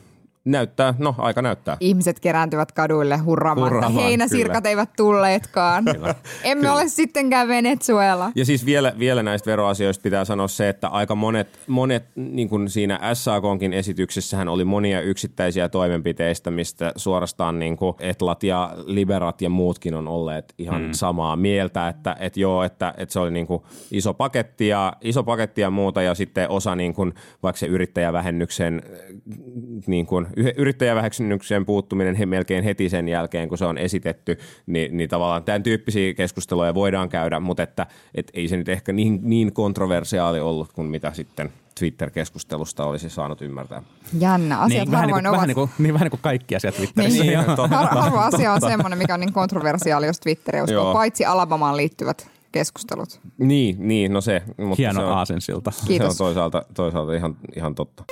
näyttää, no aika näyttää. Ihmiset kerääntyvät kaduille hurraamaan, että heinäsirkat kyllä. eivät tulleetkaan. Emme Kyllä. ole sittenkään Venezuela. Ja siis vielä, vielä näistä veroasioista pitää sanoa se, että aika monet, monet niin kuin siinä SAKonkin esityksessähän oli monia yksittäisiä toimenpiteistä, mistä suorastaan niin kuin Etlat ja Liberat ja muutkin on olleet ihan mm. samaa mieltä, että, että joo, että, että se oli niin kuin iso, paketti ja, iso paketti ja muuta ja sitten osa niin kuin, vaikka se yrittäjävähennyksen niin kuin, yrittäjävähennyksen puuttuminen he, melkein heti sen jälkeen, kun se on esitetty, niin, niin tavallaan tämän tyyppisiä keskusteluja voidaan käydä, mutta että et ei se nyt ehkä niin, niin kontroversiaali ollut kuin mitä sitten Twitter-keskustelusta olisi saanut ymmärtää. Jännä. Asiat niin, vähän, niin kuin, ovat... vähän, niin kuin, niin vähän niin kuin kaikki asiat Twitterissä. Niin. totta. Har, harva asia on semmoinen, mikä on niin kontroversiaali, jos Twitteri uskoo, paitsi Alabamaan liittyvät keskustelut. Niin, niin no se. Mutta Hieno se on, aasensilta. Se on Kiitos. toisaalta, toisaalta ihan, ihan totta.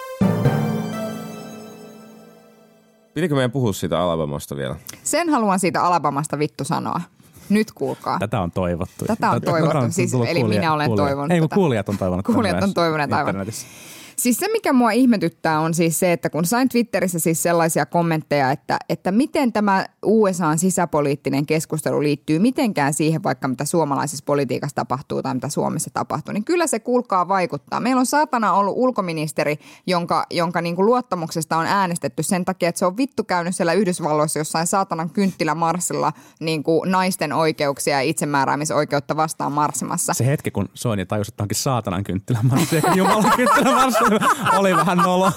Pitikö meidän puhua siitä Alabamasta vielä? Sen haluan siitä Alabamasta vittu sanoa. Nyt kuulkaa. Tätä on toivottu. Tätä on toivottu. on Siis- eli minä olen kuulija. toivonut Ei, kun tätä. kuulijat on toivonut. Kuulijat on myös toivoneet, aivan. Siis se, mikä mua ihmetyttää, on siis se, että kun sain Twitterissä siis sellaisia kommentteja, että, että miten tämä USAn sisäpoliittinen keskustelu liittyy mitenkään siihen, vaikka mitä suomalaisessa politiikassa tapahtuu tai mitä Suomessa tapahtuu, niin kyllä se kuulkaa vaikuttaa. Meillä on saatana ollut ulkoministeri, jonka, jonka niin kuin luottamuksesta on äänestetty sen takia, että se on vittu käynyt siellä Yhdysvalloissa jossain saatanan kynttilämarssilla niin kuin naisten oikeuksia ja itsemääräämisoikeutta vastaan marssimassa. Se hetki, kun Soini tajusi, että onkin saatanan kynttilämarssi, eikä Jumalan kynttilämarssi, oli vähän nolo.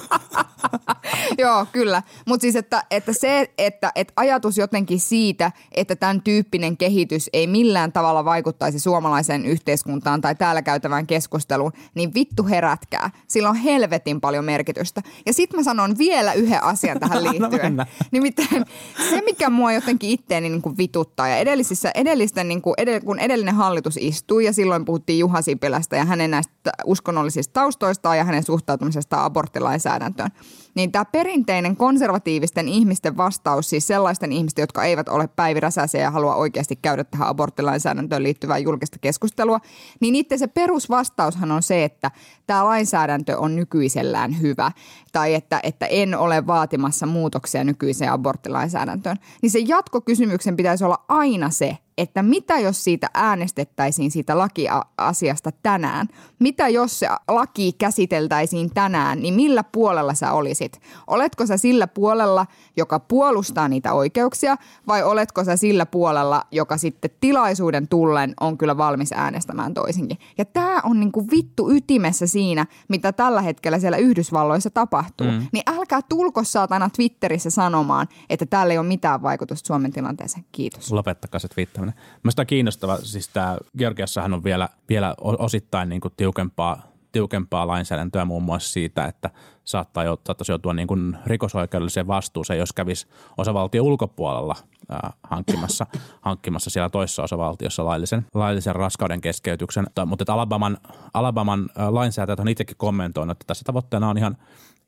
Joo, kyllä. Mutta siis, että, että se, että, että ajatus jotenkin siitä, että tämän tyyppinen kehitys ei millään tavalla vaikuttaisi suomalaiseen yhteiskuntaan tai täällä käytävään keskusteluun, niin vittu herätkää. Sillä on helvetin paljon merkitystä. Ja sitten mä sanon vielä yhden asian tähän liittyen. mennä. Nimittäin se, mikä mua jotenkin itteeni niin kuin vituttaa ja edellisissä, edellisten, niin kuin, edell, kun edellinen hallitus istui ja silloin puhuttiin Juha Sipilästä ja hänen näistä uskonnollisista taustoistaan ja hänen suhtautumisestaan aborttilainsäädäntöön. Niin tämä perinteinen konservatiivisten ihmisten vastaus, siis sellaisten ihmisten, jotka eivät ole päiviräsäisiä ja halua oikeasti käydä tähän aborttilainsäädäntöön liittyvää julkista keskustelua, niin itse se perusvastaushan on se, että tämä lainsäädäntö on nykyisellään hyvä tai että, että en ole vaatimassa muutoksia nykyiseen aborttilainsäädäntöön. Niin se jatkokysymyksen pitäisi olla aina se, että mitä jos siitä äänestettäisiin siitä lakiasiasta tänään? Mitä jos se laki käsiteltäisiin tänään, niin millä puolella sä olisit? Oletko sä sillä puolella, joka puolustaa niitä oikeuksia vai oletko sä sillä puolella, joka sitten tilaisuuden tullen on kyllä valmis äänestämään toisinkin? Ja tämä on niinku vittu ytimessä siinä, mitä tällä hetkellä siellä Yhdysvalloissa tapahtuu. Mm. Niin älkää tulko saatana Twitterissä sanomaan, että täällä ei ole mitään vaikutusta Suomen tilanteeseen. Kiitos. Lopettakaa se twiittaaminen. Mielestäni on kiinnostava, siis tämä Georgiassahan on vielä, vielä osittain niin kuin tiukempaa, tiukempaa lainsäädäntöä muun muassa siitä, että saattaa saattaisi joutua niin kuin rikosoikeudelliseen vastuuseen, jos kävisi osavaltion ulkopuolella ää, hankkimassa, hankkimassa siellä toisessa osavaltiossa laillisen, laillisen raskauden keskeytyksen. Mutta että Alabaman, Alabaman lainsäätäjät on itsekin kommentoinut, että tässä tavoitteena on ihan,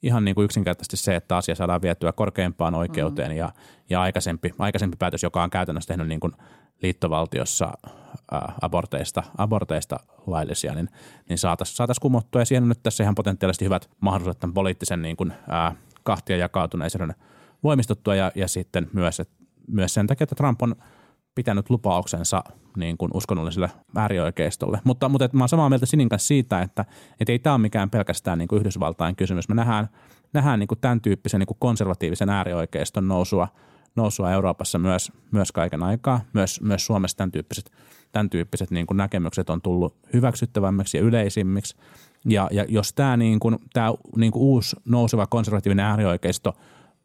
ihan niin kuin yksinkertaisesti se, että asia saadaan vietyä korkeimpaan oikeuteen mm. ja, ja aikaisempi, aikaisempi päätös, joka on käytännössä tehnyt niin kuin liittovaltiossa ää, aborteista, aborteista laillisia, niin, niin saataisiin saatais kumottua. Ja siihen on nyt tässä ihan potentiaalisesti hyvät mahdollisuudet tämän poliittisen niin kuin, ää, kahtia jakautuneisuuden voimistuttua ja, ja sitten myös, et, myös sen takia, että Trump on pitänyt lupauksensa niin kuin uskonnolliselle äärioikeistolle. Mutta, mutta että mä oon samaa mieltä Sinin kanssa siitä, että, että ei tämä ole mikään pelkästään niin kuin Yhdysvaltain kysymys. Me nähdään, nähdään niin kuin tämän tyyppisen niin kuin konservatiivisen äärioikeiston nousua – nousua Euroopassa myös, myös kaiken aikaa. Myös, myös Suomessa tämän tyyppiset, tämän tyyppiset niin kuin näkemykset on tullut hyväksyttävämmiksi ja yleisimmiksi. Ja, ja jos tämä, niin kuin, tämä niin kuin uusi nouseva konservatiivinen äärioikeisto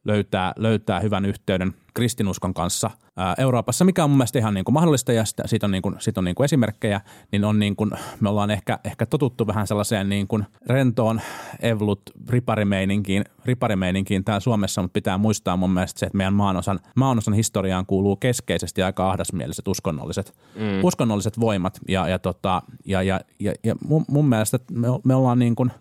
löytää, löytää hyvän yhteyden kristinuskon kanssa ää, Euroopassa, mikä on mun mielestä ihan niin kuin mahdollista ja sitä, siitä on, niin kuin, siitä on niin kuin esimerkkejä, niin, on niin kuin, me ollaan ehkä, ehkä totuttu vähän sellaiseen niin kuin rentoon evlut riparimeininkiin, riparimeininkiin täällä Suomessa, mutta pitää muistaa mun mielestä se, että meidän maanosan, maanosan historiaan kuuluu keskeisesti aika ahdasmieliset uskonnolliset, mm. uskonnolliset voimat ja, ja, tota, ja, ja, ja, ja mun, mun mielestä me, me ollaan niin kuin –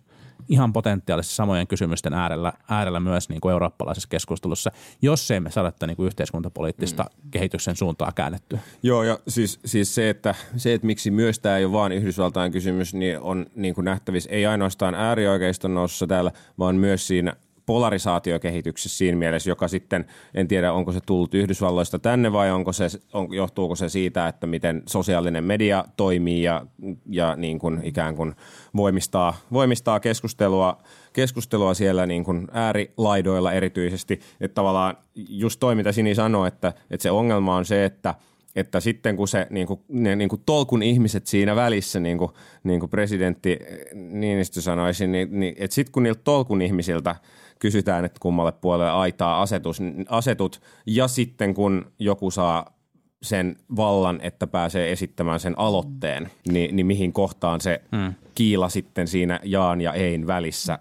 ihan potentiaalisesti samojen kysymysten äärellä, äärellä myös niin kuin eurooppalaisessa keskustelussa, jos ei me saada tätä niin kuin yhteiskuntapoliittista mm. kehityksen suuntaa käännettyä. Joo, ja siis, siis se, että, se, että miksi myös tämä ei ole vain Yhdysvaltain kysymys, niin on niin kuin nähtävissä ei ainoastaan äärioikeiston nousussa täällä, vaan myös siinä polarisaatiokehityksessä siinä mielessä, joka sitten, en tiedä onko se tullut Yhdysvalloista tänne vai onko se, on, johtuuko se siitä, että miten sosiaalinen media toimii ja, ja niin kuin ikään kuin voimistaa, voimistaa keskustelua, keskustelua siellä niin kuin äärilaidoilla erityisesti. Että tavallaan just toi, mitä Sini sanoi, että, että se ongelma on se, että – että sitten kun se niin kuin, ne niin kuin tolkun ihmiset siinä välissä, niin kuin, niin kuin presidentti Niinistö sanoisi, niin, niin että sitten kun niiltä tolkun ihmisiltä kysytään, että kummalle puolelle aitaa asetus, asetut, ja sitten kun joku saa sen vallan, että pääsee esittämään sen aloitteen, niin, niin mihin kohtaan se hmm. kiila sitten siinä jaan ja ein välissä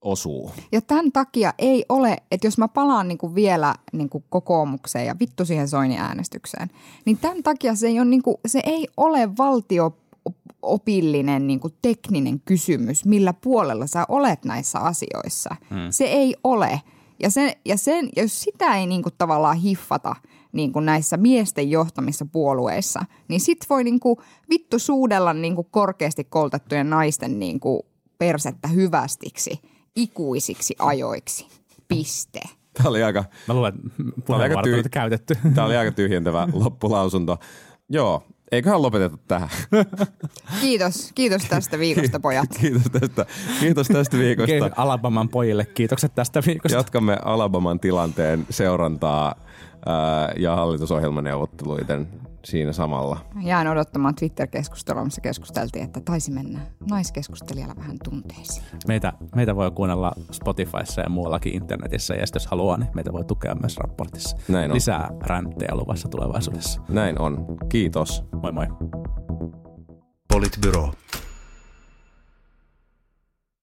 osuu. Ja tämän takia ei ole, että jos mä palaan niin kuin vielä niin kuin kokoomukseen ja vittu siihen Soini äänestykseen, niin tämän takia se ei ole, niin kuin, se ei ole valtio opillinen niin kuin tekninen kysymys, millä puolella sä olet näissä asioissa. Hmm. Se ei ole. Ja, sen, ja sen, jos sitä ei niin kuin tavallaan hiffata niin kuin näissä miesten johtamissa puolueissa, niin sit voi niin kuin vittu suudella niin kuin korkeasti koulutettujen naisten niin kuin persettä hyvästiksi ikuisiksi ajoiksi. Piste. Tämä oli aika, Mä luulen, että oli aika tyh- käytetty. Tämä oli aika tyhjentävä loppulausunto. Joo, eiköhän lopeteta tähän. Kiitos, kiitos tästä viikosta pojat. Kiitos tästä, kiitos tästä viikosta. Alabaman pojille kiitokset tästä viikosta. Jatkamme Alabaman tilanteen seurantaa ää, ja hallitusohjelmaneuvotteluiden siinä samalla. Jään odottamaan Twitter-keskustelua, missä keskusteltiin, että taisi mennä naiskeskustelijalla vähän tunteisiin. Meitä, meitä voi kuunnella Spotifyssa ja muuallakin internetissä, ja jos haluaa, niin meitä voi tukea myös raportissa. Näin on. Lisää räntejä luvassa tulevaisuudessa. Näin on. Kiitos. Moi moi. Politbyro.